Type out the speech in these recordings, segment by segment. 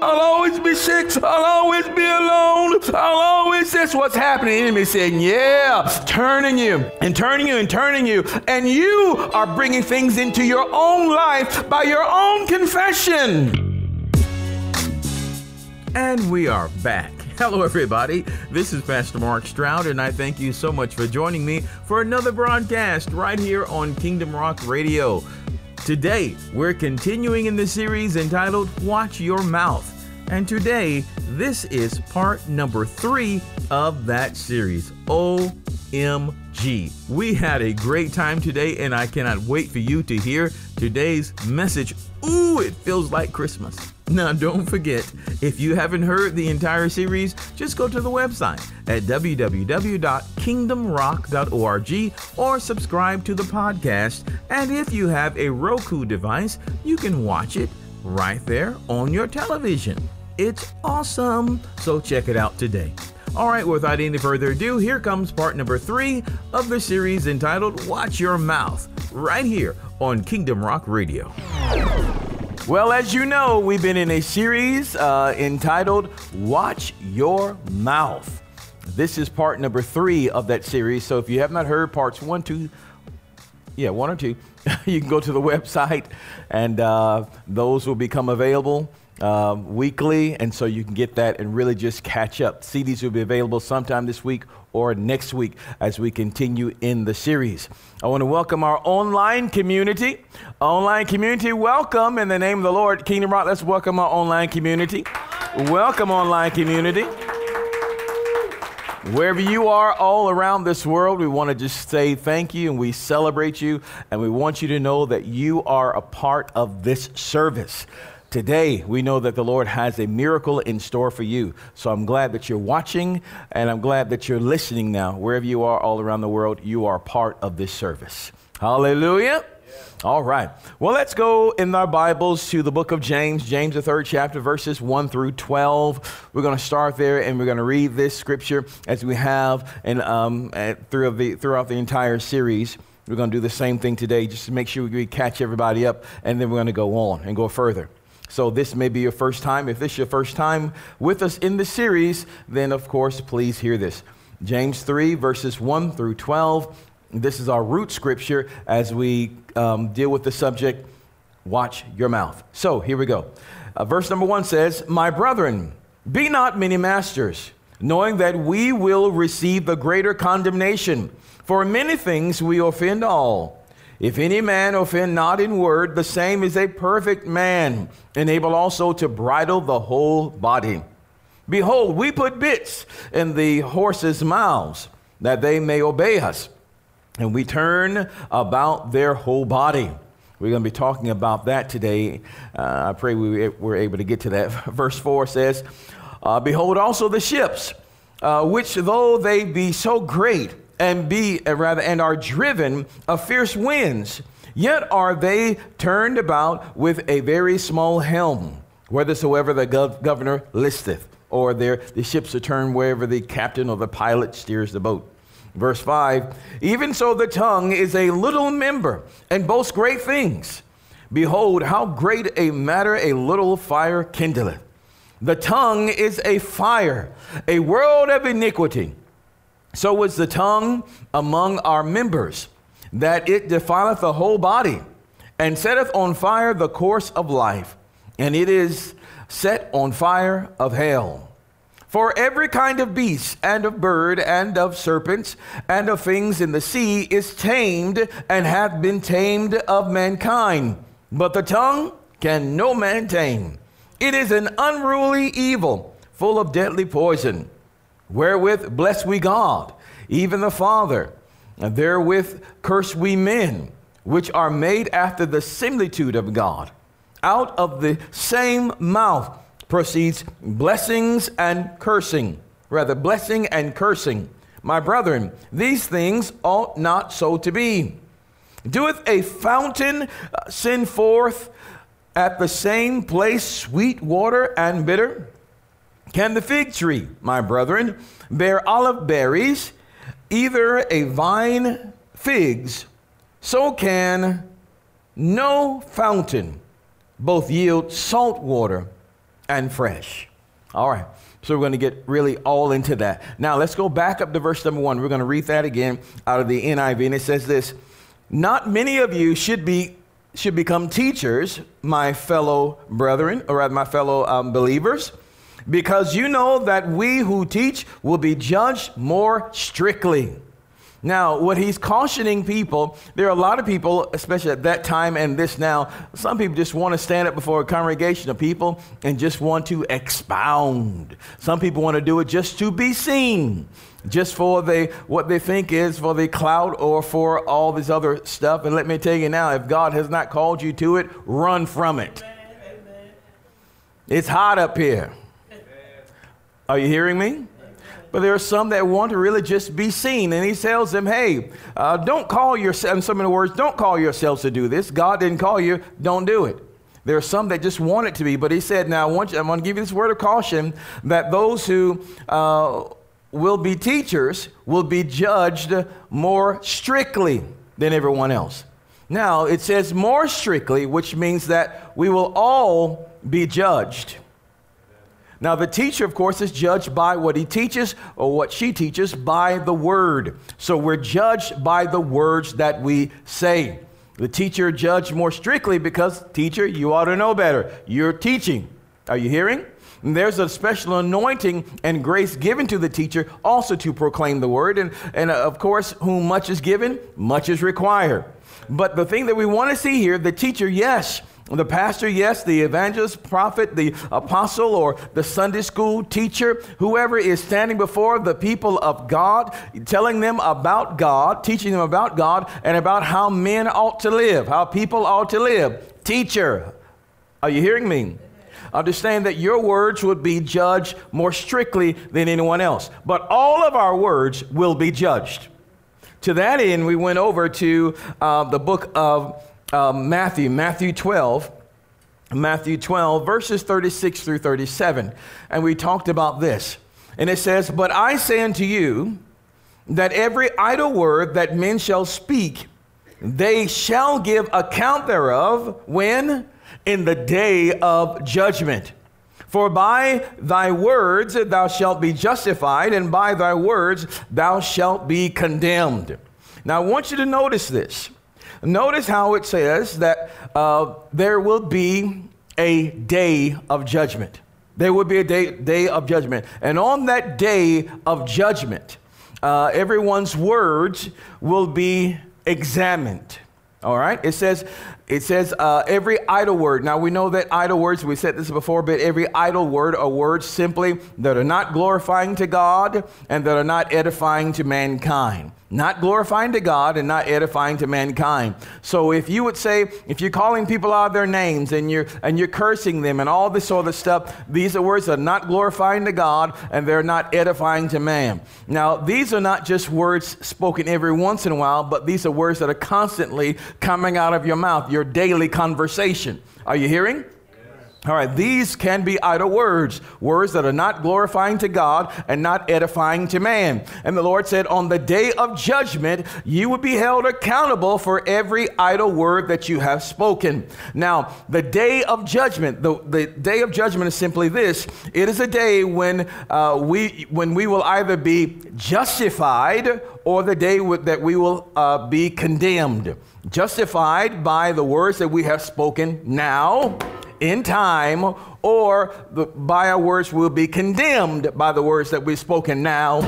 I'll always be sick. I'll always be alone. I'll always. That's what's happening. The enemy saying, Yeah, turning you and turning you and turning you. And you are bringing things into your own life by your own confession. And we are back. Hello, everybody. This is Pastor Mark Stroud, and I thank you so much for joining me for another broadcast right here on Kingdom Rock Radio. Today, we're continuing in the series entitled Watch Your Mouth. And today, this is part number three of that series. OMG. We had a great time today, and I cannot wait for you to hear today's message. Ooh, it feels like Christmas. Now, don't forget, if you haven't heard the entire series, just go to the website at www.kingdomrock.org or subscribe to the podcast. And if you have a Roku device, you can watch it right there on your television. It's awesome. So check it out today. All right, without any further ado, here comes part number three of the series entitled Watch Your Mouth, right here on Kingdom Rock Radio. Well, as you know, we've been in a series uh, entitled Watch Your Mouth. This is part number three of that series. So if you have not heard parts one, two, yeah, one or two, you can go to the website and uh, those will become available um, weekly, and so you can get that and really just catch up. CDs will be available sometime this week or next week as we continue in the series. I want to welcome our online community. Online community, welcome in the name of the Lord. Kingdom Rock, let's welcome our online community. Welcome, online community. Wherever you are all around this world, we want to just say thank you and we celebrate you and we want you to know that you are a part of this service. Today, we know that the Lord has a miracle in store for you. So I'm glad that you're watching and I'm glad that you're listening now. Wherever you are all around the world, you are part of this service. Hallelujah. All right. Well, let's go in our Bibles to the book of James, James, the third chapter, verses 1 through 12. We're going to start there and we're going to read this scripture as we have and, um, throughout, the, throughout the entire series. We're going to do the same thing today just to make sure we catch everybody up and then we're going to go on and go further. So, this may be your first time. If this is your first time with us in the series, then of course, please hear this. James 3, verses 1 through 12. This is our root scripture as we um, deal with the subject watch your mouth. So, here we go. Uh, verse number 1 says, My brethren, be not many masters, knowing that we will receive the greater condemnation. For many things we offend all. If any man offend not in word, the same is a perfect man, and able also to bridle the whole body. Behold, we put bits in the horses' mouths, that they may obey us, and we turn about their whole body. We're going to be talking about that today. Uh, I pray we were able to get to that. Verse 4 says, uh, Behold also the ships, uh, which though they be so great, and be uh, rather and are driven of fierce winds yet are they turned about with a very small helm whithersoever the gov- governor listeth or their, the ships are turned wherever the captain or the pilot steers the boat. Verse 5 even so the tongue is a little member and boasts great things. Behold how great a matter a little fire kindleth. The tongue is a fire a world of iniquity so was the tongue among our members, that it defileth the whole body, and setteth on fire the course of life, and it is set on fire of hell. For every kind of beast, and of bird, and of serpents, and of things in the sea is tamed, and hath been tamed of mankind. But the tongue can no man tame. It is an unruly evil, full of deadly poison wherewith bless we God, even the Father, and therewith curse we men, which are made after the similitude of God. Out of the same mouth proceeds blessings and cursing, rather, blessing and cursing. My brethren, these things ought not so to be. Doeth a fountain uh, send forth at the same place sweet water and bitter? Can the fig tree, my brethren, bear olive berries, either a vine figs, so can no fountain both yield salt water and fresh. All right. So we're going to get really all into that. Now let's go back up to verse number one. We're going to read that again out of the NIV, and it says this: Not many of you should be should become teachers, my fellow brethren, or rather my fellow um, believers, because you know that we who teach will be judged more strictly. Now, what he's cautioning people, there are a lot of people, especially at that time and this now, some people just want to stand up before a congregation of people and just want to expound. Some people want to do it just to be seen, just for the, what they think is for the clout or for all this other stuff. And let me tell you now, if God has not called you to it, run from it. It's hot up here. Are you hearing me? But there are some that want to really just be seen. And he tells them, hey, uh, don't call yourself, in so many words, don't call yourselves to do this. God didn't call you, don't do it. There are some that just want it to be. But he said, now I want you, I'm going to give you this word of caution that those who uh, will be teachers will be judged more strictly than everyone else. Now, it says more strictly, which means that we will all be judged. Now, the teacher, of course, is judged by what he teaches or what she teaches by the word. So we're judged by the words that we say. The teacher judged more strictly because, teacher, you ought to know better. You're teaching. Are you hearing? And there's a special anointing and grace given to the teacher also to proclaim the word. And, and uh, of course, whom much is given, much is required. But the thing that we want to see here, the teacher, yes, the pastor, yes, the evangelist, prophet, the apostle, or the Sunday school teacher, whoever is standing before the people of God, telling them about God, teaching them about God, and about how men ought to live, how people ought to live. Teacher, are you hearing me? Understand that your words would be judged more strictly than anyone else, but all of our words will be judged. To that end, we went over to uh, the book of uh, Matthew, Matthew 12, Matthew 12, verses 36 through 37. And we talked about this. And it says, But I say unto you that every idle word that men shall speak, they shall give account thereof when? In the day of judgment. For by thy words thou shalt be justified, and by thy words thou shalt be condemned. Now I want you to notice this. Notice how it says that uh, there will be a day of judgment. There will be a day, day of judgment. And on that day of judgment, uh, everyone's words will be examined. All right? It says, it says uh, every idle word. Now we know that idle words, we said this before, but every idle word are words simply that are not glorifying to God and that are not edifying to mankind not glorifying to God and not edifying to mankind. So if you would say, if you're calling people out their names and you're and you're cursing them and all this sort of stuff, these are words that are not glorifying to God and they're not edifying to man. Now, these are not just words spoken every once in a while, but these are words that are constantly coming out of your mouth, your daily conversation. Are you hearing? All right, these can be idle words, words that are not glorifying to God and not edifying to man. And the Lord said, On the day of judgment, you will be held accountable for every idle word that you have spoken. Now, the day of judgment, the, the day of judgment is simply this it is a day when, uh, we, when we will either be justified or the day that we will uh, be condemned. Justified by the words that we have spoken now in time, or the, by our words will be condemned by the words that we've spoken now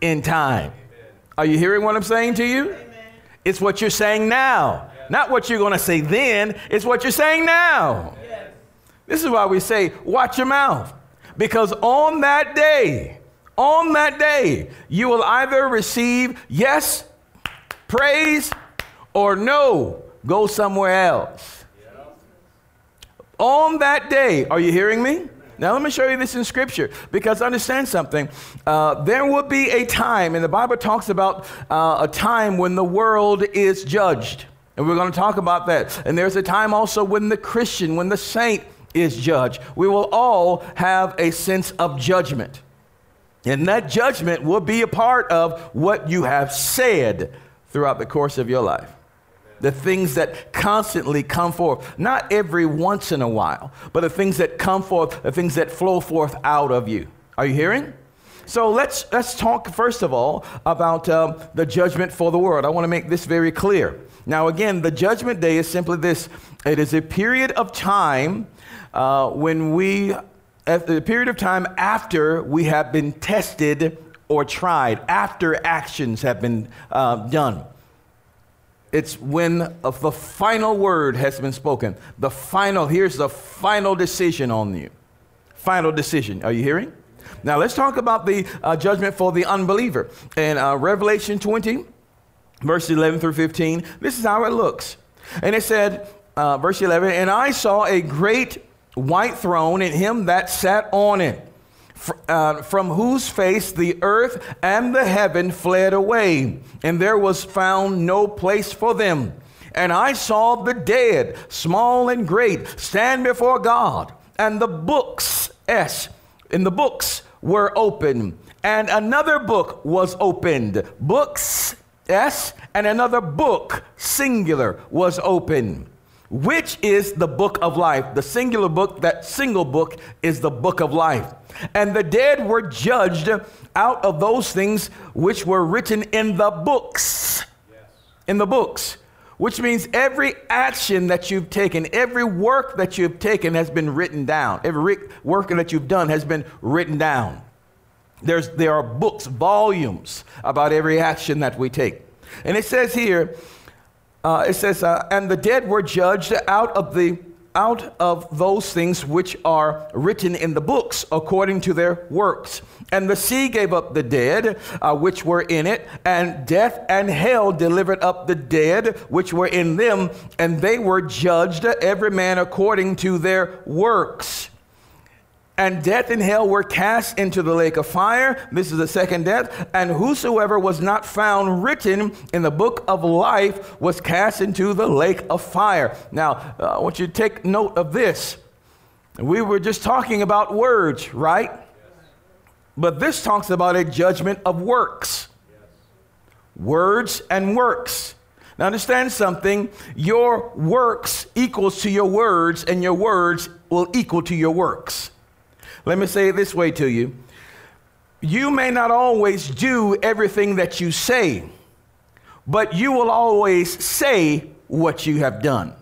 in time. Are you hearing what I'm saying to you? Amen. It's what you're saying now. Not what you're going to say then, it's what you're saying now. Yes. This is why we say, watch your mouth. Because on that day, on that day, you will either receive yes, praise, or no, go somewhere else on that day. Are you hearing me? Now, let me show you this in Scripture because understand something. Uh, there will be a time, and the Bible talks about uh, a time when the world is judged. And we're going to talk about that. And there's a time also when the Christian, when the saint is judged. We will all have a sense of judgment. And that judgment will be a part of what you have said throughout the course of your life. The things that constantly come forth, not every once in a while, but the things that come forth, the things that flow forth out of you. Are you hearing? So let's, let's talk first of all about uh, the judgment for the world. I want to make this very clear. Now, again, the judgment day is simply this it is a period of time uh, when we, at the period of time after we have been tested or tried, after actions have been uh, done. It's when uh, the final word has been spoken. The final, here's the final decision on you. Final decision. Are you hearing? Now let's talk about the uh, judgment for the unbeliever. In uh, Revelation 20, verse 11 through 15, this is how it looks. And it said, uh, verse 11, and I saw a great white throne and him that sat on it. Uh, from whose face the earth and the heaven fled away, and there was found no place for them. And I saw the dead, small and great, stand before God, and the books, S, in the books were open, and another book was opened. Books, S, and another book, singular, was open, which is the book of life. The singular book, that single book, is the book of life. And the dead were judged out of those things which were written in the books. Yes. In the books which means every action that you've taken, every work that you've taken has been written down. Every work that you've done has been written down. There's, there are books, volumes about every action that we take. And it says here, uh, it says, uh, and the dead were judged out of the out of those things which are written in the books according to their works. And the sea gave up the dead uh, which were in it, and death and hell delivered up the dead which were in them, and they were judged, every man according to their works and death and hell were cast into the lake of fire. This is the second death. And whosoever was not found written in the book of life was cast into the lake of fire. Now, uh, I want you to take note of this. We were just talking about words, right? But this talks about a judgment of works. Words and works. Now, understand something. Your works equals to your words, and your words will equal to your works. Let me say it this way to you you may not always do everything that you say, but you will always say what you have done.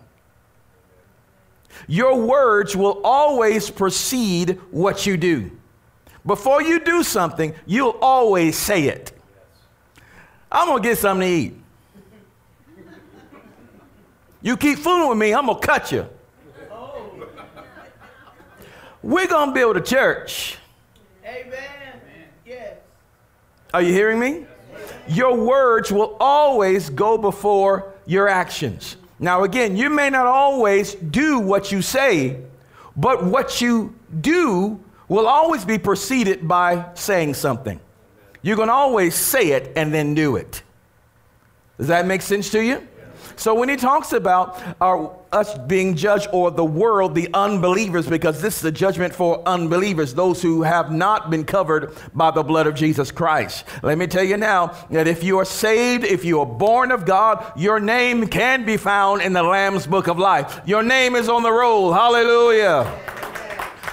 Your words will always precede what you do. Before you do something, you'll always say it. I'm gonna get something to eat. You keep fooling with me, I'm gonna cut you. We're going to build a church. Amen. Yes. Are you hearing me? Your words will always go before your actions. Now, again, you may not always do what you say, but what you do will always be preceded by saying something. You're going to always say it and then do it. Does that make sense to you? So when he talks about our, us being judged or the world, the unbelievers, because this is a judgment for unbelievers, those who have not been covered by the blood of Jesus Christ. Let me tell you now that if you are saved, if you are born of God, your name can be found in the Lamb's book of life. Your name is on the roll. Hallelujah.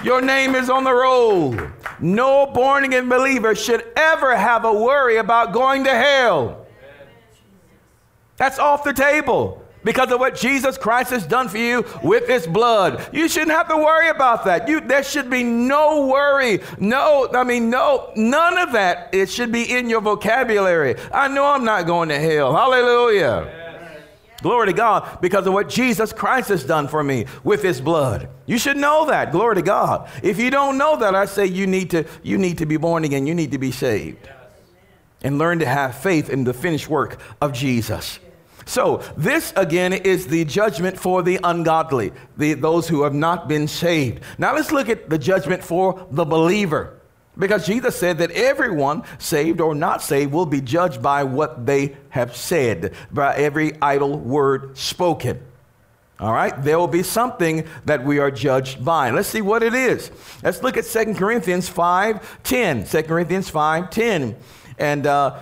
Your name is on the roll. No born again believer should ever have a worry about going to hell. That's off the table because of what Jesus Christ has done for you with his blood. You shouldn't have to worry about that. You, there should be no worry. No, I mean, no, none of that. It should be in your vocabulary. I know I'm not going to hell. Hallelujah. Yes. Glory to God because of what Jesus Christ has done for me with his blood. You should know that. Glory to God. If you don't know that, I say you need to you need to be born again. You need to be saved. Yes. And learn to have faith in the finished work of Jesus. So, this again is the judgment for the ungodly, the, those who have not been saved. Now, let's look at the judgment for the believer. Because Jesus said that everyone, saved or not saved, will be judged by what they have said, by every idle word spoken. All right, there will be something that we are judged by. Let's see what it is. Let's look at 2 Corinthians 5 10. 2 Corinthians 5 10. And uh,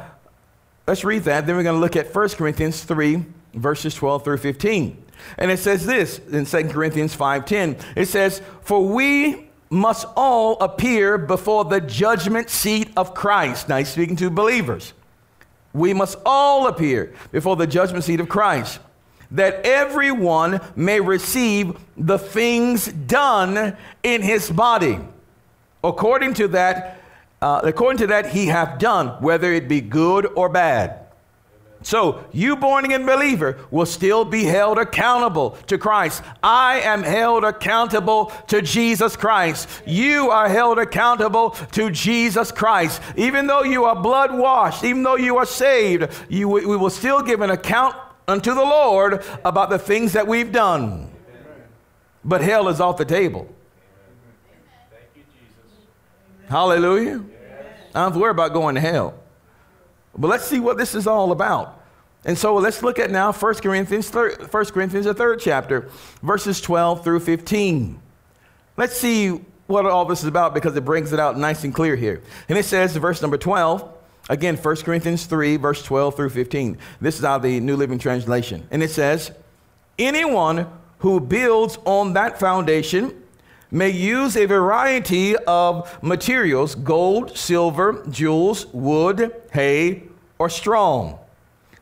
Let's read that. Then we're going to look at 1 Corinthians 3, verses 12 through 15. And it says this in 2 Corinthians 5:10. It says, "For we must all appear before the judgment seat of Christ." Now he's speaking to believers. We must all appear before the judgment seat of Christ, that everyone may receive the things done in his body, according to that, uh, according to that he hath done, whether it be good or bad. So, you born again believer will still be held accountable to Christ. I am held accountable to Jesus Christ. You are held accountable to Jesus Christ. Even though you are blood washed, even though you are saved, you, we will still give an account unto the Lord about the things that we've done. But hell is off the table. Hallelujah. I don't worry about going to hell. But let's see what this is all about. And so let's look at now 1 Corinthians, 1 Corinthians, the third chapter, verses 12 through 15. Let's see what all this is about because it brings it out nice and clear here. And it says, verse number 12, again, 1 Corinthians 3, verse 12 through 15. This is out of the New Living Translation. And it says, Anyone who builds on that foundation may use a variety of materials gold, silver, jewels, wood, hay, or straw.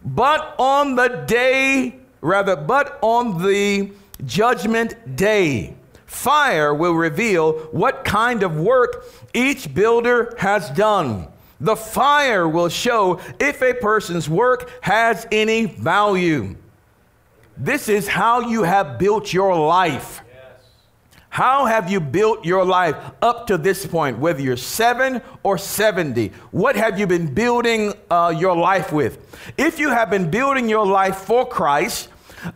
But on the day, rather, but on the judgment day, fire will reveal what kind of work each builder has done. The fire will show if a person's work has any value. This is how you have built your life. How have you built your life up to this point, whether you're seven or 70? What have you been building uh, your life with? If you have been building your life for Christ,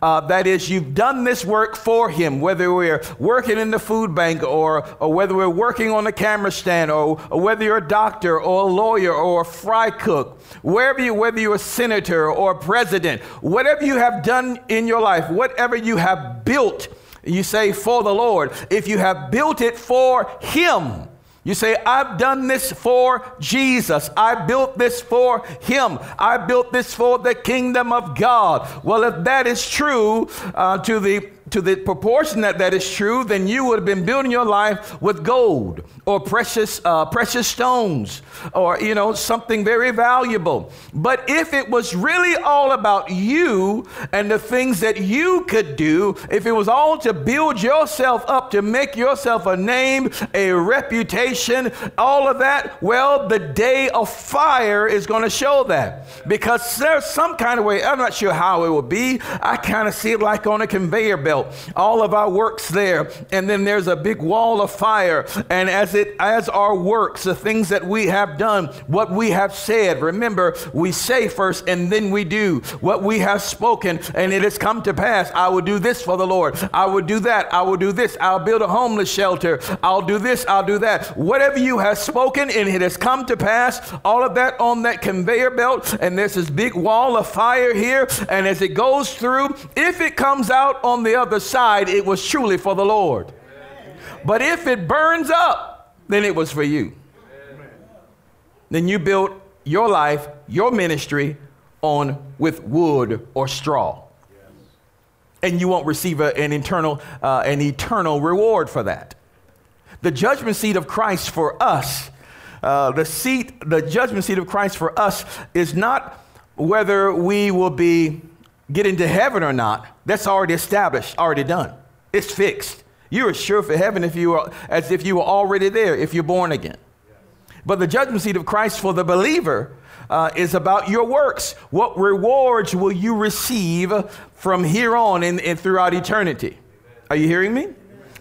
uh, that is, you've done this work for Him, whether we're working in the food bank or, or whether we're working on the camera stand or, or whether you're a doctor or a lawyer or a fry cook, wherever you, whether you're a senator or a president, whatever you have done in your life, whatever you have built you say for the Lord. If you have built it for Him, you say, I've done this for Jesus. I built this for Him. I built this for the kingdom of God. Well, if that is true uh, to the to the proportion that that is true, then you would have been building your life with gold or precious, uh, precious stones or, you know, something very valuable. But if it was really all about you and the things that you could do, if it was all to build yourself up, to make yourself a name, a reputation, all of that, well, the day of fire is going to show that. Because there's some kind of way, I'm not sure how it will be. I kind of see it like on a conveyor belt all of our works there, and then there's a big wall of fire. And as it as our works, the things that we have done, what we have said, remember, we say first and then we do what we have spoken, and it has come to pass. I will do this for the Lord. I will do that. I will do this. I'll build a homeless shelter. I'll do this. I'll do that. Whatever you have spoken and it has come to pass, all of that on that conveyor belt, and there's this big wall of fire here. And as it goes through, if it comes out on the other other side, it was truly for the Lord. But if it burns up, then it was for you. Then you built your life, your ministry on with wood or straw. And you won't receive a, an, internal, uh, an eternal reward for that. The judgment seat of Christ for us, uh, the seat, the judgment seat of Christ for us is not whether we will be get into heaven or not, that's already established, already done. It's fixed. You're as sure for heaven if you are as if you were already there if you're born again. But the judgment seat of Christ for the believer uh, is about your works. What rewards will you receive from here on and, and throughout eternity? Are you hearing me?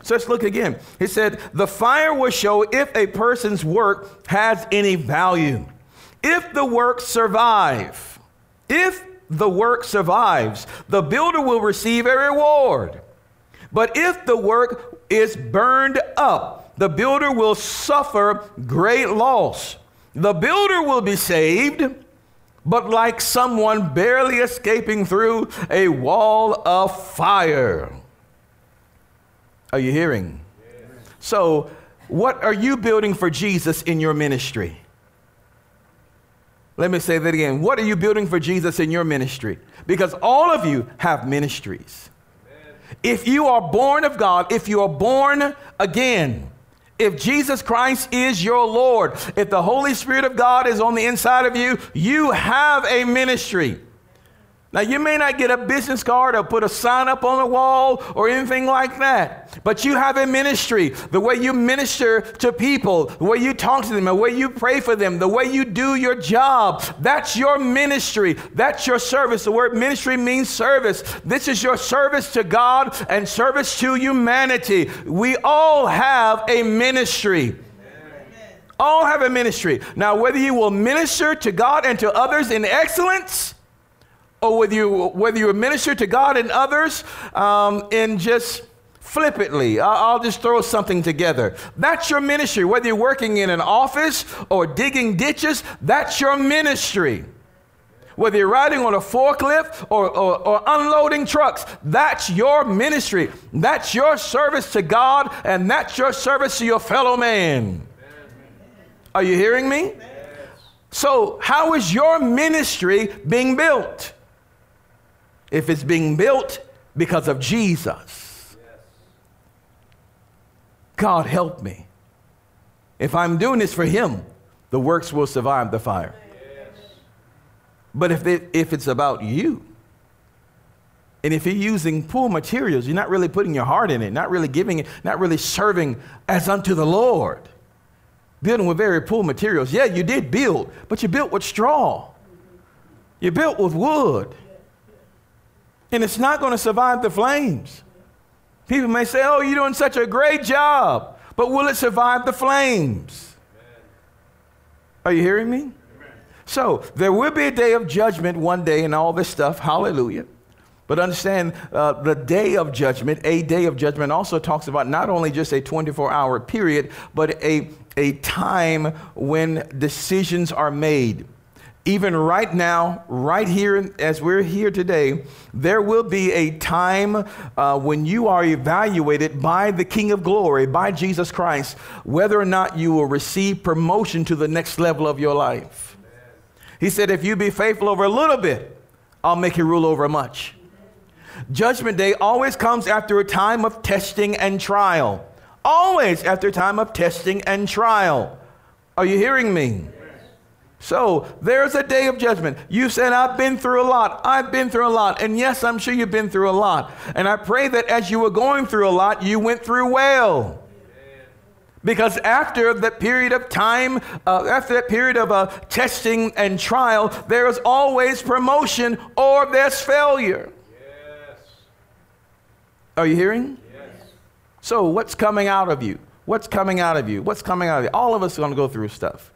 So let's look again. He said, The fire will show if a person's work has any value. If the work survive, if the work survives, the builder will receive a reward. But if the work is burned up, the builder will suffer great loss. The builder will be saved, but like someone barely escaping through a wall of fire. Are you hearing? So, what are you building for Jesus in your ministry? Let me say that again. What are you building for Jesus in your ministry? Because all of you have ministries. If you are born of God, if you are born again, if Jesus Christ is your Lord, if the Holy Spirit of God is on the inside of you, you have a ministry. Now, you may not get a business card or put a sign up on the wall or anything like that, but you have a ministry. The way you minister to people, the way you talk to them, the way you pray for them, the way you do your job, that's your ministry. That's your service. The word ministry means service. This is your service to God and service to humanity. We all have a ministry all have a ministry. Now, whether you will minister to God and to others in excellence or whether you, whether you minister to God and others um, in just flippantly. I'll just throw something together. That's your ministry. Whether you're working in an office or digging ditches, that's your ministry. Whether you're riding on a forklift or, or, or, unloading trucks, that's your ministry. That's your service to God, and that's your service to your fellow man. Are you hearing me? So, how is your ministry being built? If it's being built because of Jesus. God help me. If I'm doing this for Him, the works will survive the fire. But if, it, if it's about you, and if you're using poor materials, you're not really putting your heart in it, not really giving it, not really serving as unto the Lord. Building with very poor materials. Yeah, you did build, but you built with straw. You built with wood and it's not going to survive the flames. People may say, Oh, you're doing such a great job, but will it survive the flames? Are you hearing me? So, there will be a day of judgment one day and all this stuff. Hallelujah. But understand uh, the day of judgment, a day of judgment also talks about not only just a 24 hour period, but a, a time when decisions are made even right now, right here, as we're here today, there will be a time uh, when you are evaluated by the King of Glory, by Jesus Christ, whether or not you will receive promotion to the next level of your life. He said, If you be faithful over a little bit, I'll make you rule over much. Judgment day always comes after a time of testing and trial. Always after a time of testing and trial. Are you hearing me? So there's a day of judgment. You said, I've been through a lot. I've been through a lot. And yes, I'm sure you've been through a lot. And I pray that as you were going through a lot, you went through well. Because after that period of time, uh, after that period of uh, testing and trial, there is always promotion or there's failure. Yes. Are you hearing? Yes. So, what's coming out of you? What's coming out of you? What's coming out of you? All of us are going to go through stuff.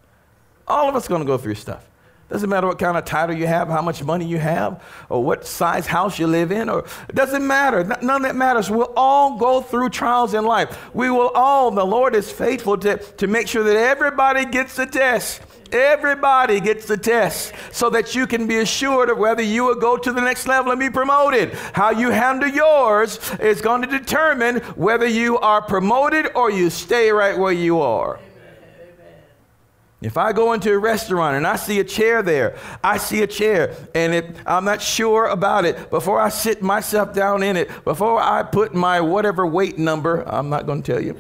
All of us going to go through stuff. Doesn't matter what kind of title you have, how much money you have, or what size house you live in, or it doesn't matter. None of that matters. We'll all go through trials in life. We will all, the Lord is faithful to, to make sure that everybody gets the test. Everybody gets the test so that you can be assured of whether you will go to the next level and be promoted. How you handle yours is going to determine whether you are promoted or you stay right where you are. If I go into a restaurant and I see a chair there, I see a chair and it, I'm not sure about it, before I sit myself down in it, before I put my whatever weight number, I'm not going to tell you,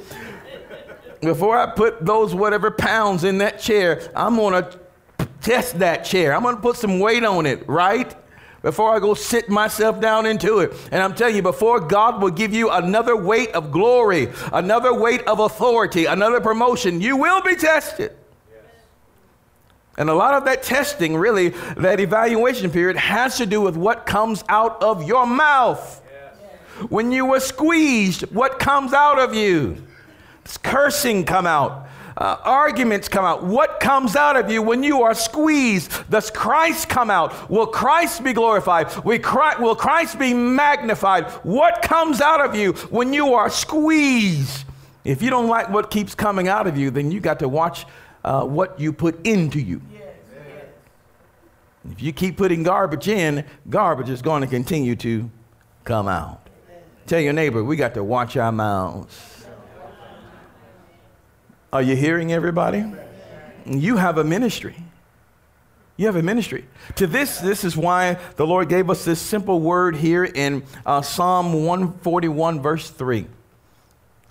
before I put those whatever pounds in that chair, I'm going to test that chair. I'm going to put some weight on it, right? Before I go sit myself down into it. And I'm telling you, before God will give you another weight of glory, another weight of authority, another promotion, you will be tested. And a lot of that testing, really, that evaluation period, has to do with what comes out of your mouth. When you were squeezed, what comes out of you? Does cursing come out? Uh, arguments come out. What comes out of you when you are squeezed? Does Christ come out? Will Christ be glorified? Will Christ be magnified? What comes out of you when you are squeezed? If you don't like what keeps coming out of you, then you got to watch uh, what you put into you. Yes, yes. If you keep putting garbage in, garbage is going to continue to come out. Amen. Tell your neighbor, we got to watch our mouths. Are you hearing everybody? You have a ministry. You have a ministry. To this, this is why the Lord gave us this simple word here in uh, Psalm 141, verse 3.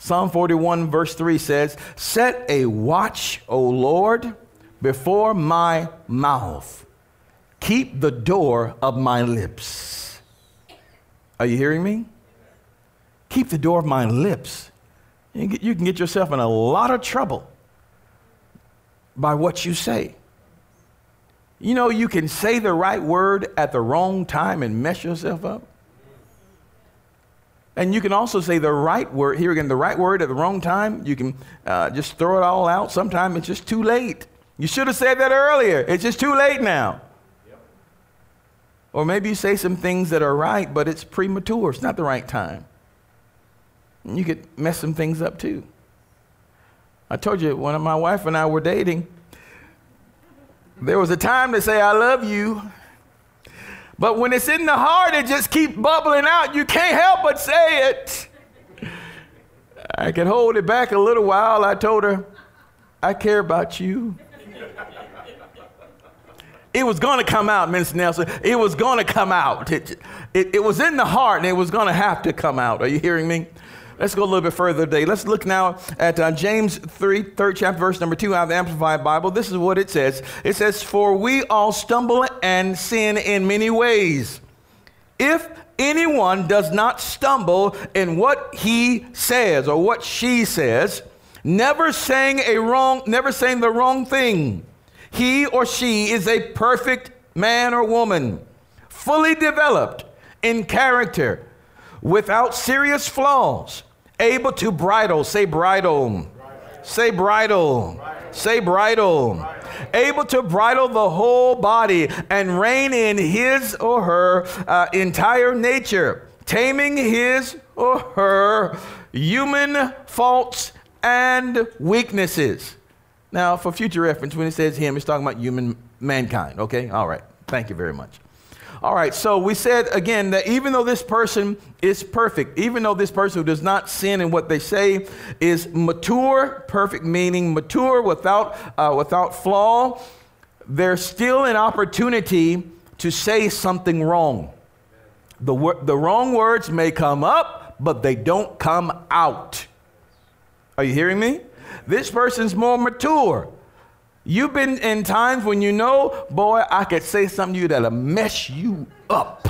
Psalm 41, verse 3 says, Set a watch, O Lord, before my mouth. Keep the door of my lips. Are you hearing me? Keep the door of my lips. You can get yourself in a lot of trouble by what you say. You know, you can say the right word at the wrong time and mess yourself up. And you can also say the right word, here again, the right word at the wrong time. You can uh, just throw it all out. Sometimes it's just too late. You should have said that earlier. It's just too late now. Or maybe you say some things that are right, but it's premature. It's not the right time. And you could mess some things up too. I told you, when my wife and I were dating, there was a time to say, I love you. But when it's in the heart, it just keeps bubbling out. You can't help but say it. I could hold it back a little while. I told her, I care about you. It was going to come out, Minister Nelson. It was going to come out. It, it, it was in the heart and it was going to have to come out. Are you hearing me? Let's go a little bit further today. Let's look now at uh, James 3, third chapter, verse number 2 out of the Amplified Bible. This is what it says It says, For we all stumble and sin in many ways. If anyone does not stumble in what he says or what she says, never saying a wrong, never saying the wrong thing, he or she is a perfect man or woman, fully developed in character, without serious flaws able to bridle. Say bridle. Say bridle. Say bridle. Able to bridle the whole body and rein in his or her uh, entire nature, taming his or her human faults and weaknesses. Now, for future reference, when it says him, it's talking about human mankind. Okay? All right. Thank you very much. All right, so we said again that even though this person is perfect, even though this person who does not sin in what they say is mature, perfect meaning mature without, uh, without flaw, there's still an opportunity to say something wrong. The, the wrong words may come up, but they don't come out. Are you hearing me? This person's more mature. You've been in times when you know, boy, I could say something to you that'll mess you up.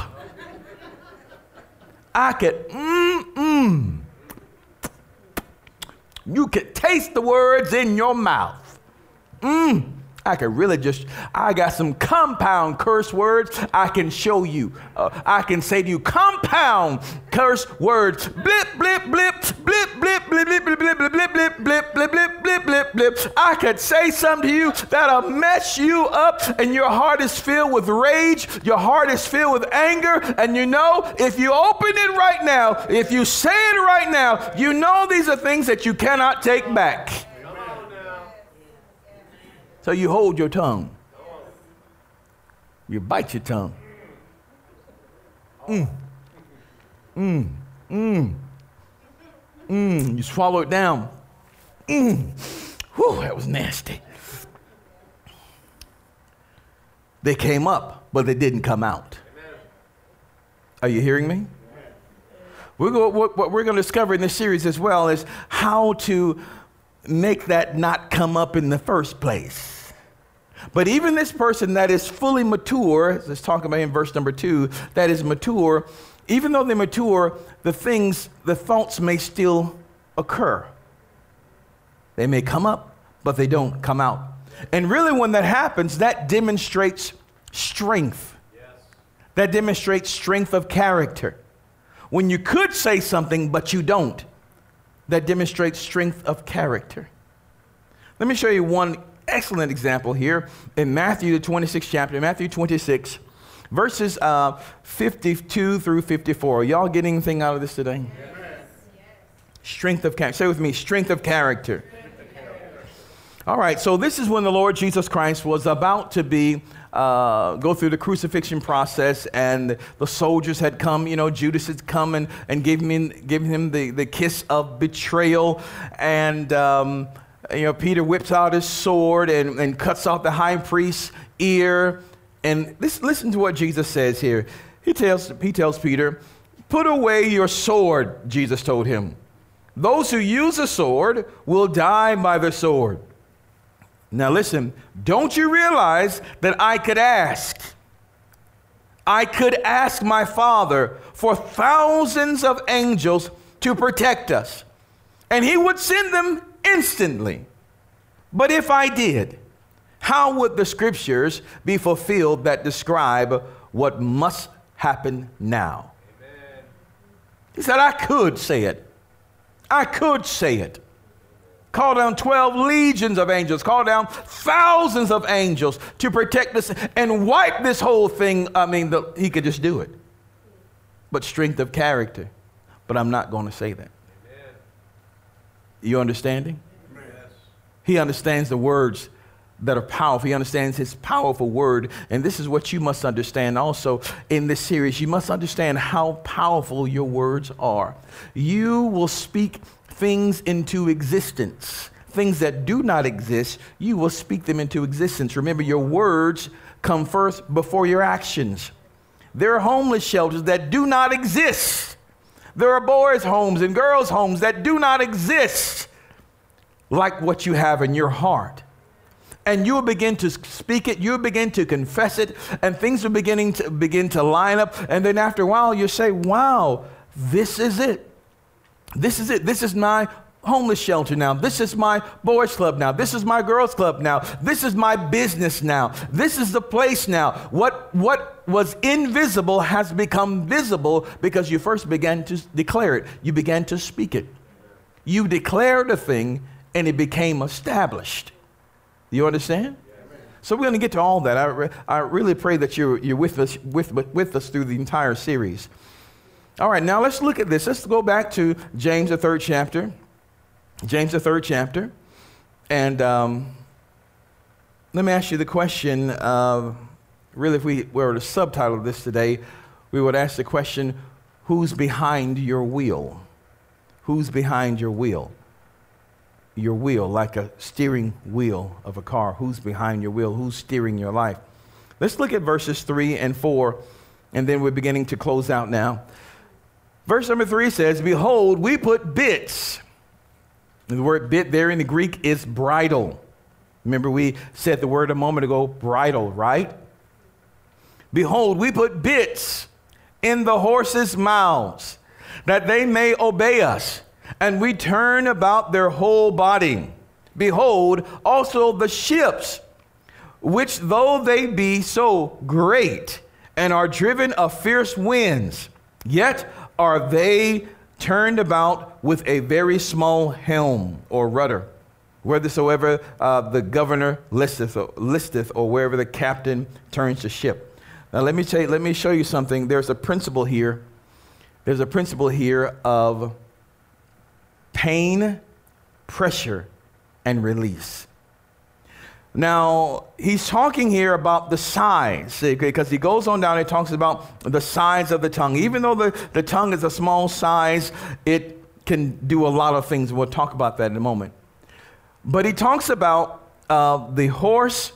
I could, mm, mm. You could taste the words in your mouth. Mm. I can really just, I got some compound curse words I can show you. Uh, I can say to you, compound curse words. Blip, blip, blip, blip, blip, blip, blip, blip, blip, blip, blip, blip, blip, blip, blip, blip, blip, blip. I could say something to you that'll mess you up, and your heart is filled with rage, your heart is filled with anger, and you know, if you open it right now, if you say it right now, you know these are things that you cannot take back. So you hold your tongue. You bite your tongue. Mm. Mm. Mm. Mm. You swallow it down. Mm. Whew, that was nasty. They came up, but they didn't come out. Are you hearing me? We're go, what, what we're going to discover in this series as well is how to make that not come up in the first place. But even this person that is fully mature, let's talk about in verse number two, that is mature, even though they're mature, the things, the thoughts may still occur. They may come up, but they don't come out. And really, when that happens, that demonstrates strength. Yes. That demonstrates strength of character. When you could say something, but you don't, that demonstrates strength of character. Let me show you one excellent example here in Matthew, the 26th chapter, Matthew 26, verses uh, 52 through 54. Are y'all getting anything out of this today? Yes. Strength of character. Say with me, strength of character. All right, so this is when the Lord Jesus Christ was about to be uh, go through the crucifixion process, and the soldiers had come. You know, Judas had come and, and gave him, gave him the, the kiss of betrayal. And, um, you know, Peter whips out his sword and, and cuts off the high priest's ear. And this, listen to what Jesus says here. He tells, he tells Peter, Put away your sword, Jesus told him. Those who use a sword will die by the sword. Now, listen, don't you realize that I could ask? I could ask my Father for thousands of angels to protect us, and He would send them instantly. But if I did, how would the scriptures be fulfilled that describe what must happen now? Amen. He said, I could say it. I could say it. Call down 12 legions of angels, call down thousands of angels to protect us and wipe this whole thing. I mean, the, he could just do it. But strength of character. But I'm not going to say that. Amen. You understanding? Yes. He understands the words that are powerful. He understands his powerful word. And this is what you must understand also in this series. You must understand how powerful your words are. You will speak things into existence. Things that do not exist, you will speak them into existence. Remember, your words come first before your actions. There are homeless shelters that do not exist. There are boys' homes and girls' homes that do not exist like what you have in your heart. And you will begin to speak it, you will begin to confess it, and things are beginning to begin to line up. And then after a while, you say, Wow, this is it. This is it. This is my homeless shelter now. This is my boys club now. This is my girls club now. This is my business now. This is the place now. What what was invisible has become visible because you first began to declare it. You began to speak it. You declared a thing and it became established. You understand? So we're going to get to all that. I, I really pray that you're, you're with, us, with, with us through the entire series. All right, now let's look at this. Let's go back to James, the third chapter. James, the third chapter. And um, let me ask you the question uh, really, if we were to subtitle this today, we would ask the question who's behind your wheel? Who's behind your wheel? Your wheel, like a steering wheel of a car. Who's behind your wheel? Who's steering your life? Let's look at verses 3 and 4, and then we're beginning to close out now. Verse number three says, Behold, we put bits. The word bit there in the Greek is bridle. Remember, we said the word a moment ago, bridle, right? Behold, we put bits in the horses' mouths that they may obey us, and we turn about their whole body. Behold, also the ships, which though they be so great and are driven of fierce winds, yet are they turned about with a very small helm or rudder, whithersoever uh, the governor listeth or, listeth, or wherever the captain turns the ship. Now, let me, tell you, let me show you something. There's a principle here. There's a principle here of pain, pressure, and release. Now, he's talking here about the size, because he goes on down and talks about the size of the tongue. Even though the, the tongue is a small size, it can do a lot of things. We'll talk about that in a moment. But he talks about uh, the horse,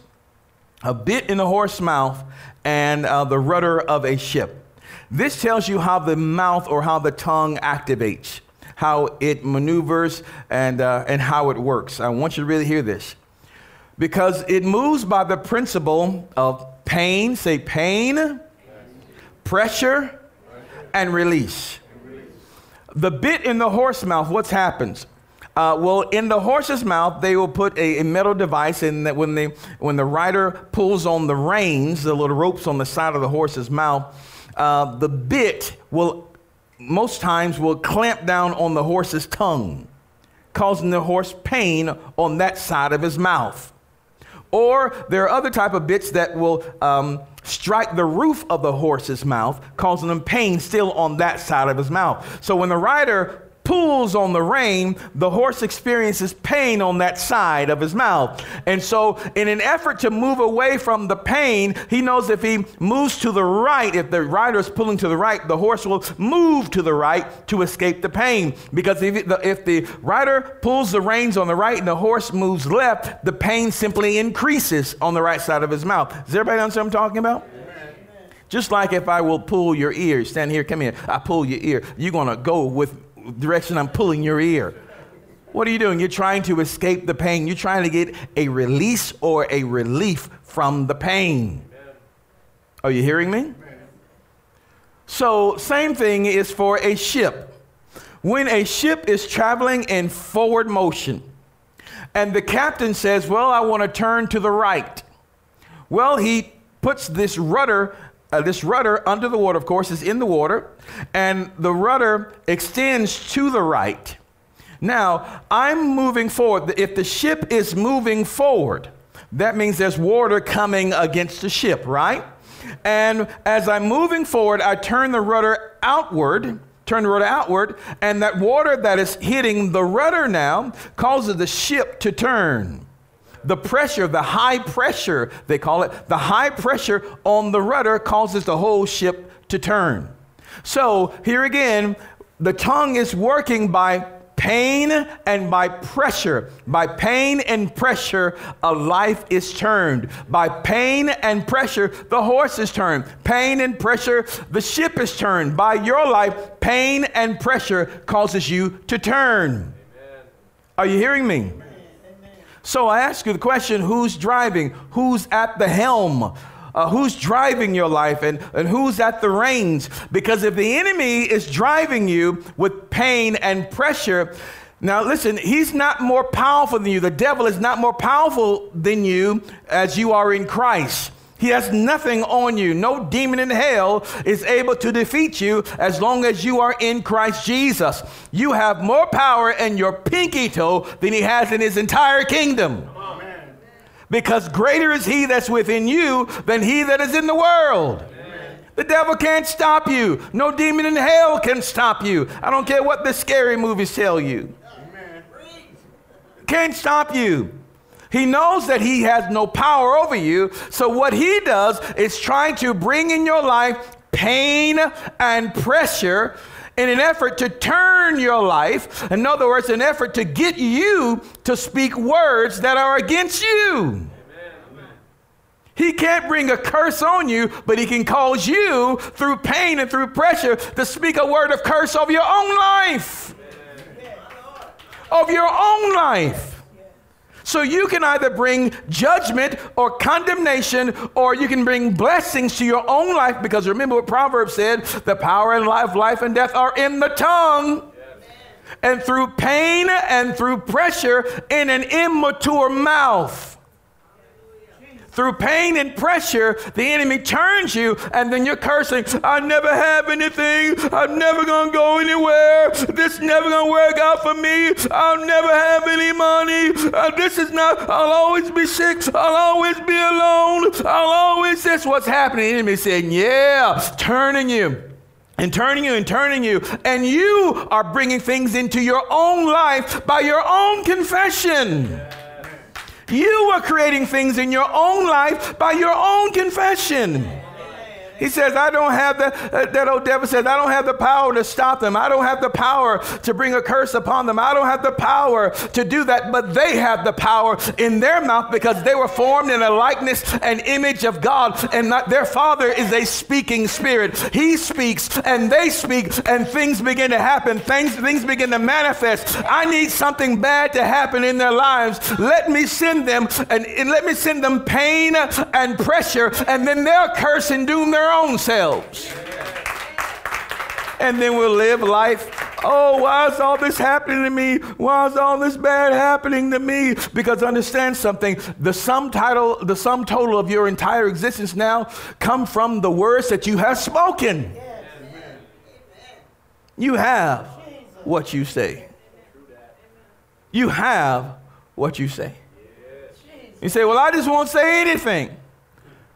a bit in the horse mouth, and uh, the rudder of a ship. This tells you how the mouth or how the tongue activates, how it maneuvers, and, uh, and how it works. I want you to really hear this because it moves by the principle of pain, say pain, pressure, and release. The bit in the horse mouth, what happens? Uh, well, in the horse's mouth, they will put a, a, metal device in that when, they, when the rider pulls on the reins, the little ropes on the side of the horse's mouth, uh, the bit will, most times, will clamp down on the horse's tongue, causing the horse pain on that side of his mouth. Or there are other type of bits that will um, strike the roof of the horse's mouth, causing them pain still on that side of his mouth. So when the rider pulls on the rein, the horse experiences pain on that side of his mouth. And so, in an effort to move away from the pain, he knows if he moves to the right, if the rider is pulling to the right, the horse will move to the right to escape the pain. Because if the, if the rider pulls the reins on the right and the horse moves left, the pain simply increases on the right side of his mouth. Does everybody understand what I'm talking about? Just like if I will pull your ear, stand here, come here, I pull your ear, you're gonna go with direction I'm pulling your ear. What are you doing? You're trying to escape the pain. You're trying to get a release or a relief from the pain. Are you hearing me? So, same thing is for a ship. When a ship is traveling in forward motion, and the captain says, Well, I want to turn to the right. Well, he puts this rudder uh, this rudder under the water, of course, is in the water, and the rudder extends to the right. Now, I'm moving forward. If the ship is moving forward, that means there's water coming against the ship, right? And as I'm moving forward, I turn the rudder outward, turn the rudder outward, and that water that is hitting the rudder now causes the ship to turn the pressure, the high pressure, they call it, the high pressure on the rudder causes the whole ship to turn. So here again, the tongue is working by pain and by pressure. By pain and pressure, a life is turned. By pain and pressure, the horse is turned. Pain and pressure, the ship is turned. By your life, pain and pressure causes you to turn. Amen. Are you hearing me? So I ask you the question who's driving? Who's at the helm? Uh, who's driving your life and, and who's at the reins? Because if the enemy is driving you with pain and pressure, now listen, he's not more powerful than you. The devil is not more powerful than you as you are in Christ. He has nothing on you. No demon in hell is able to defeat you as long as you are in Christ Jesus. You have more power in your pinky toe than he has in his entire kingdom. Because greater is he that's within you than he that is in the world. The devil can't stop you. No demon in hell can stop you. I don't care what the scary movies tell you. Amen. Can't stop you. He knows that he has no power over you. So, what he does is trying to bring in your life pain and pressure in an effort to turn your life. In other words, an effort to get you to speak words that are against you. He can't bring a curse on you, but he can cause you through pain and through pressure to speak a word of curse over your own life. Of your own life. So you can either bring judgment or condemnation, or you can bring blessings to your own life. Because remember what Proverbs said the power and life, life and death are in the tongue. And through pain and through pressure in an immature mouth through pain and pressure, the enemy turns you, and then you're cursing, I never have anything. I'm never going to go anywhere. This never going to work out for me. I'll never have any money. Uh, this is not, I'll always be sick. I'll always be alone. I'll always, this what's happening. The enemy saying, Yeah, turning you and turning you and turning you, and you are bringing things into your own life by your own confession. Yeah. You were creating things in your own life by your own confession. He says, I don't have the, uh, that old devil says, I don't have the power to stop them. I don't have the power to bring a curse upon them. I don't have the power to do that, but they have the power in their mouth because they were formed in a likeness and image of God, and not, their father is a speaking spirit. He speaks and they speak, and things begin to happen. Things, things begin to manifest. I need something bad to happen in their lives. Let me send them and, and let me send them pain and pressure, and then they'll curse and doom their their own selves. And then we'll live life. Oh, why is all this happening to me? Why is all this bad happening to me? Because understand something, the sum title, the sum total of your entire existence now come from the words that you have spoken. You have what you say. You have what you say. You say, Well, I just won't say anything.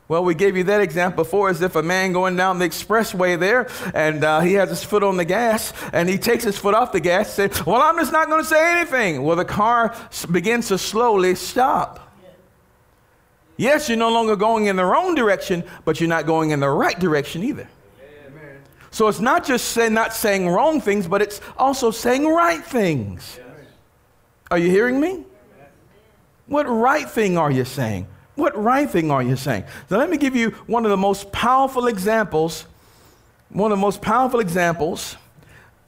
Well, we gave you that example before as if a man going down the expressway there and uh, he has his foot on the gas and he takes his foot off the gas and says, Well, I'm just not going to say anything. Well, the car begins to slowly stop. Yes, you're no longer going in the wrong direction, but you're not going in the right direction either. Amen. So it's not just say, not saying wrong things, but it's also saying right things. Yes. Are you hearing me? What right thing are you saying? What right thing are you saying? So let me give you one of the most powerful examples, one of the most powerful examples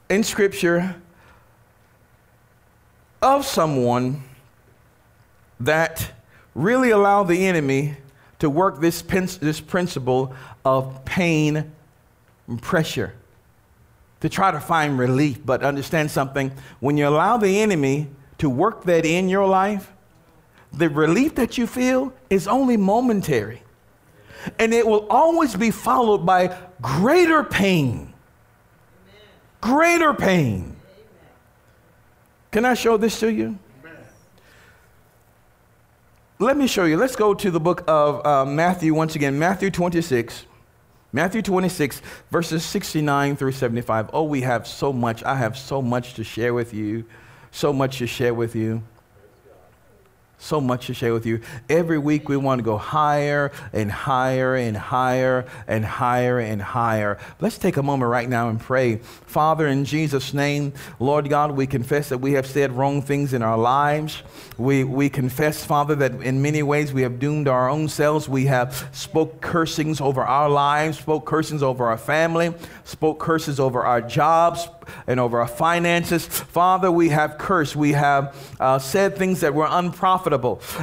in Scripture of someone that really allowed the enemy to work this, this principle of pain and pressure to try to find relief. But understand something when you allow the enemy to work that in your life, the relief that you feel is only momentary. And it will always be followed by greater pain. Greater pain. Can I show this to you? Let me show you. Let's go to the book of uh, Matthew once again. Matthew 26. Matthew 26, verses 69 through 75. Oh, we have so much. I have so much to share with you. So much to share with you so much to share with you. Every week we want to go higher and higher and higher and higher and higher. Let's take a moment right now and pray. Father, in Jesus' name, Lord God, we confess that we have said wrong things in our lives. We, we confess, Father, that in many ways we have doomed our own selves. We have spoke cursings over our lives, spoke cursings over our family, spoke curses over our jobs and over our finances. Father, we have cursed. We have uh, said things that were unprofitable.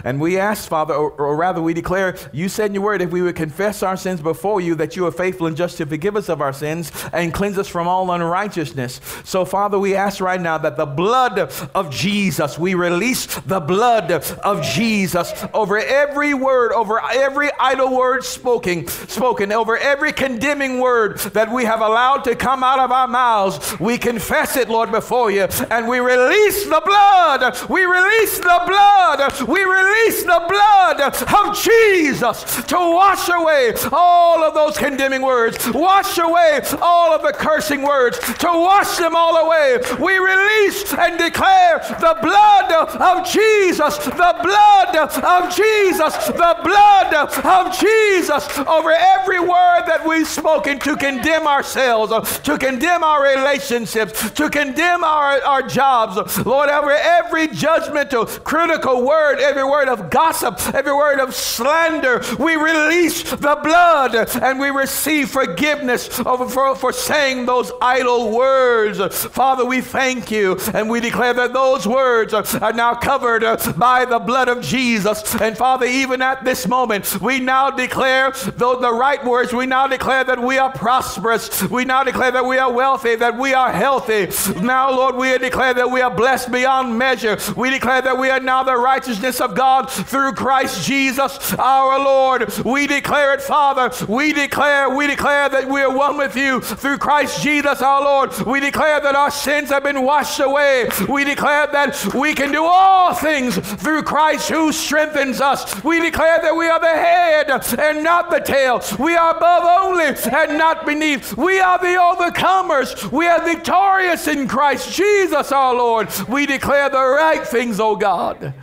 And we ask, Father, or, or, rather, we declare, you said in your word, if we would confess our sins before you, that you are faithful and just to forgive us of our sins and cleanse us from all unrighteousness. So, Father, we ask right now that the blood of Jesus, we release the blood of Jesus over every word, over every idle word spoken, spoken, over every condemning word that we have allowed to come out of our mouths. We confess it, Lord, before you, and we release the blood. We release the blood. We release the blood of Jesus to wash away all of those condemning words, wash away all of the cursing words, to wash them all away. We release and declare the blood of Jesus, the blood of Jesus, the blood of Jesus over every word that we've spoken to condemn ourselves, to condemn our relationships, to condemn our, our jobs. Lord, over every judgmental, critical word, every word of gossip, every word of slander, we release the blood and we receive forgiveness for, for saying those idle words. Father, we thank you and we declare that those words are now covered by the blood of Jesus. And Father, even at this moment, we now declare though the right words, we now declare that we are prosperous. We now declare that we are wealthy, that we are healthy. Now, Lord, we declare that we are blessed beyond measure. We declare that we are now the righteousness of God through Christ Jesus our Lord. We declare it, Father. We declare, we declare that we are one with you through Christ Jesus our Lord. We declare that our sins have been washed away. We declare that we can do all things through Christ who strengthens us. We declare that we are the head and not the tail. We are above only and not beneath. We are the overcomers. We are victorious in Christ Jesus our Lord. We declare the right things, oh God.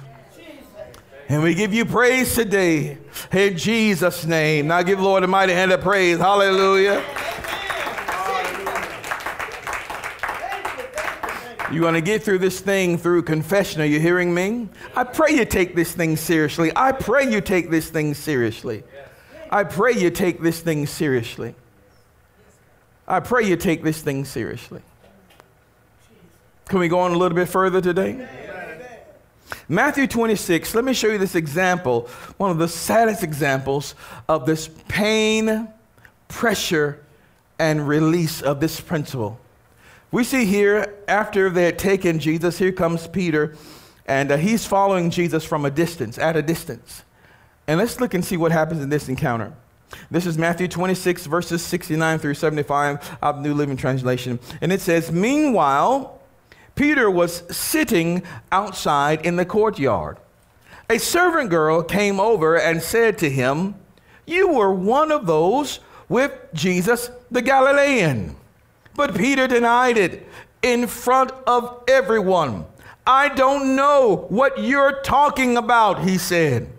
And we give you praise today in Jesus' name. Now give Lord a mighty hand of praise. Hallelujah. You want to get through this thing through confession. Are you hearing me? I pray you take this thing seriously. I pray you take this thing seriously. I pray you take this thing seriously. I pray you take this thing seriously. Can we go on a little bit further today? Matthew 26, let me show you this example, one of the saddest examples of this pain, pressure, and release of this principle. We see here, after they had taken Jesus, here comes Peter, and uh, he's following Jesus from a distance, at a distance. And let's look and see what happens in this encounter. This is Matthew 26, verses 69 through 75 of New Living Translation. And it says, Meanwhile, Peter was sitting outside in the courtyard. A servant girl came over and said to him, You were one of those with Jesus the Galilean. But Peter denied it in front of everyone. I don't know what you're talking about, he said.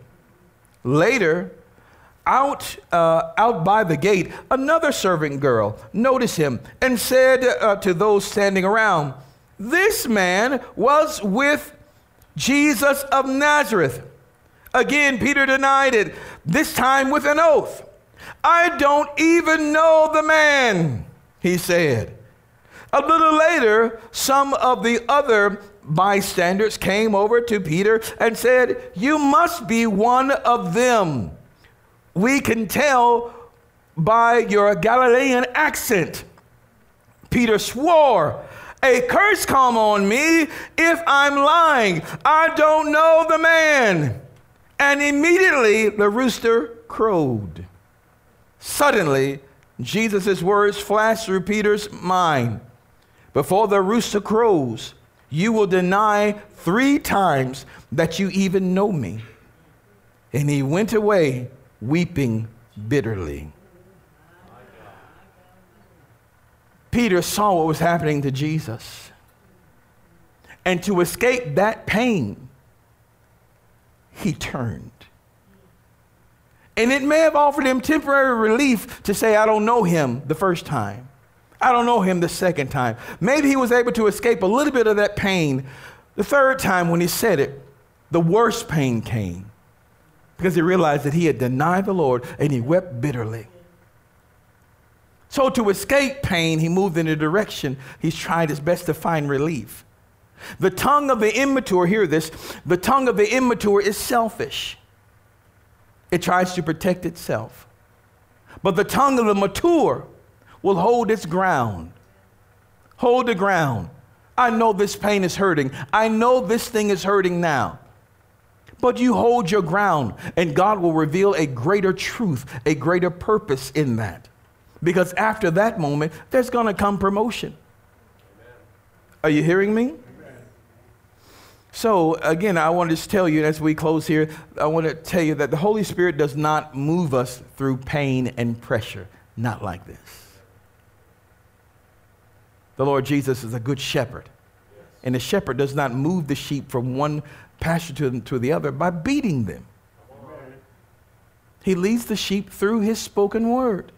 Later, out, uh, out by the gate, another servant girl noticed him and said uh, to those standing around, This man was with Jesus of Nazareth. Again, Peter denied it, this time with an oath. I don't even know the man, he said. A little later, some of the other bystanders came over to Peter and said, You must be one of them. We can tell by your Galilean accent. Peter swore, A curse come on me if I'm lying. I don't know the man. And immediately the rooster crowed. Suddenly, Jesus' words flashed through Peter's mind. Before the rooster crows, you will deny three times that you even know me. And he went away weeping bitterly. Peter saw what was happening to Jesus. And to escape that pain, he turned. And it may have offered him temporary relief to say, I don't know him the first time. I don't know him the second time. Maybe he was able to escape a little bit of that pain. The third time, when he said it, the worst pain came because he realized that he had denied the Lord and he wept bitterly. So, to escape pain, he moved in a direction he's tried his best to find relief. The tongue of the immature, hear this, the tongue of the immature is selfish. It tries to protect itself. But the tongue of the mature will hold its ground. Hold the ground. I know this pain is hurting. I know this thing is hurting now. But you hold your ground, and God will reveal a greater truth, a greater purpose in that. Because after that moment, there's going to come promotion. Amen. Are you hearing me? Amen. So, again, I want to just tell you as we close here, I want to tell you that the Holy Spirit does not move us through pain and pressure. Not like this. The Lord Jesus is a good shepherd. And the shepherd does not move the sheep from one pasture to, to the other by beating them. He leads the sheep through his spoken word.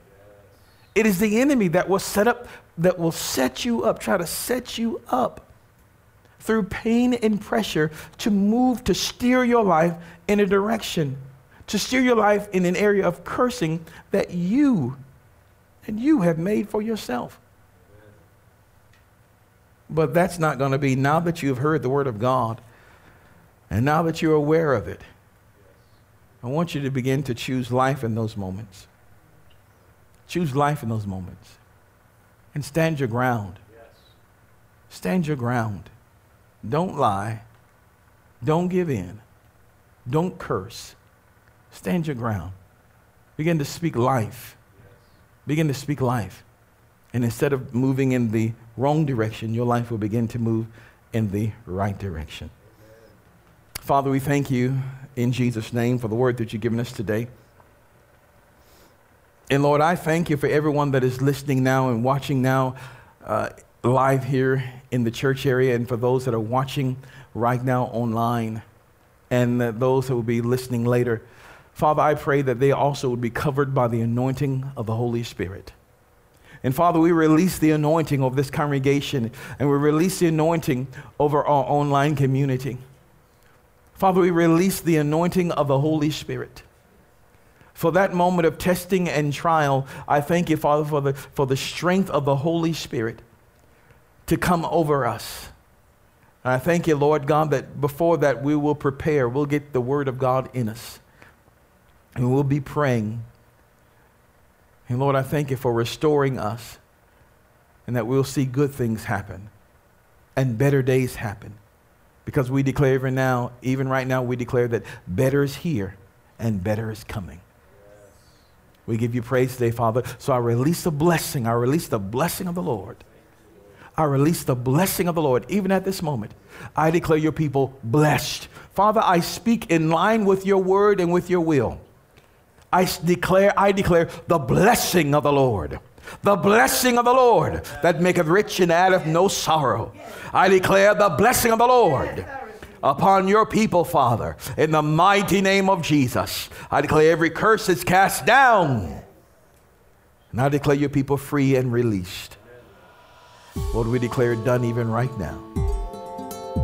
It is the enemy that will set up, that will set you up, try to set you up through pain and pressure to move, to steer your life in a direction, to steer your life in an area of cursing that you and you have made for yourself. But that's not going to be now that you've heard the word of God and now that you're aware of it. I want you to begin to choose life in those moments. Choose life in those moments. And stand your ground. Stand your ground. Don't lie. Don't give in. Don't curse. Stand your ground. Begin to speak life. Begin to speak life. And instead of moving in the wrong direction, your life will begin to move in the right direction. Father, we thank you in Jesus' name for the word that you've given us today. And Lord, I thank you for everyone that is listening now and watching now uh, live here in the church area, and for those that are watching right now online, and those that will be listening later. Father, I pray that they also would be covered by the anointing of the Holy Spirit. And Father, we release the anointing of this congregation and we release the anointing over our online community. Father, we release the anointing of the Holy Spirit. For that moment of testing and trial, I thank you, Father, for the, for the strength of the Holy Spirit to come over us. And I thank you, Lord God, that before that we will prepare, we'll get the Word of God in us. And we'll be praying and Lord, I thank you for restoring us and that we'll see good things happen and better days happen. Because we declare even now, even right now, we declare that better is here and better is coming. We give you praise today, Father. So I release the blessing. I release the blessing of the Lord. I release the blessing of the Lord even at this moment. I declare your people blessed. Father, I speak in line with your word and with your will. I declare, I declare the blessing of the Lord. The blessing of the Lord that maketh rich and addeth no sorrow. I declare the blessing of the Lord upon your people, Father, in the mighty name of Jesus. I declare every curse is cast down. And I declare your people free and released. Lord, we declare it done even right now.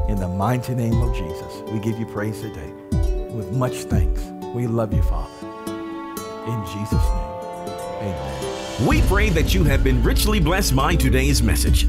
In the mighty name of Jesus, we give you praise today with much thanks. We love you, Father. In Jesus' name, amen. We pray that you have been richly blessed by today's message.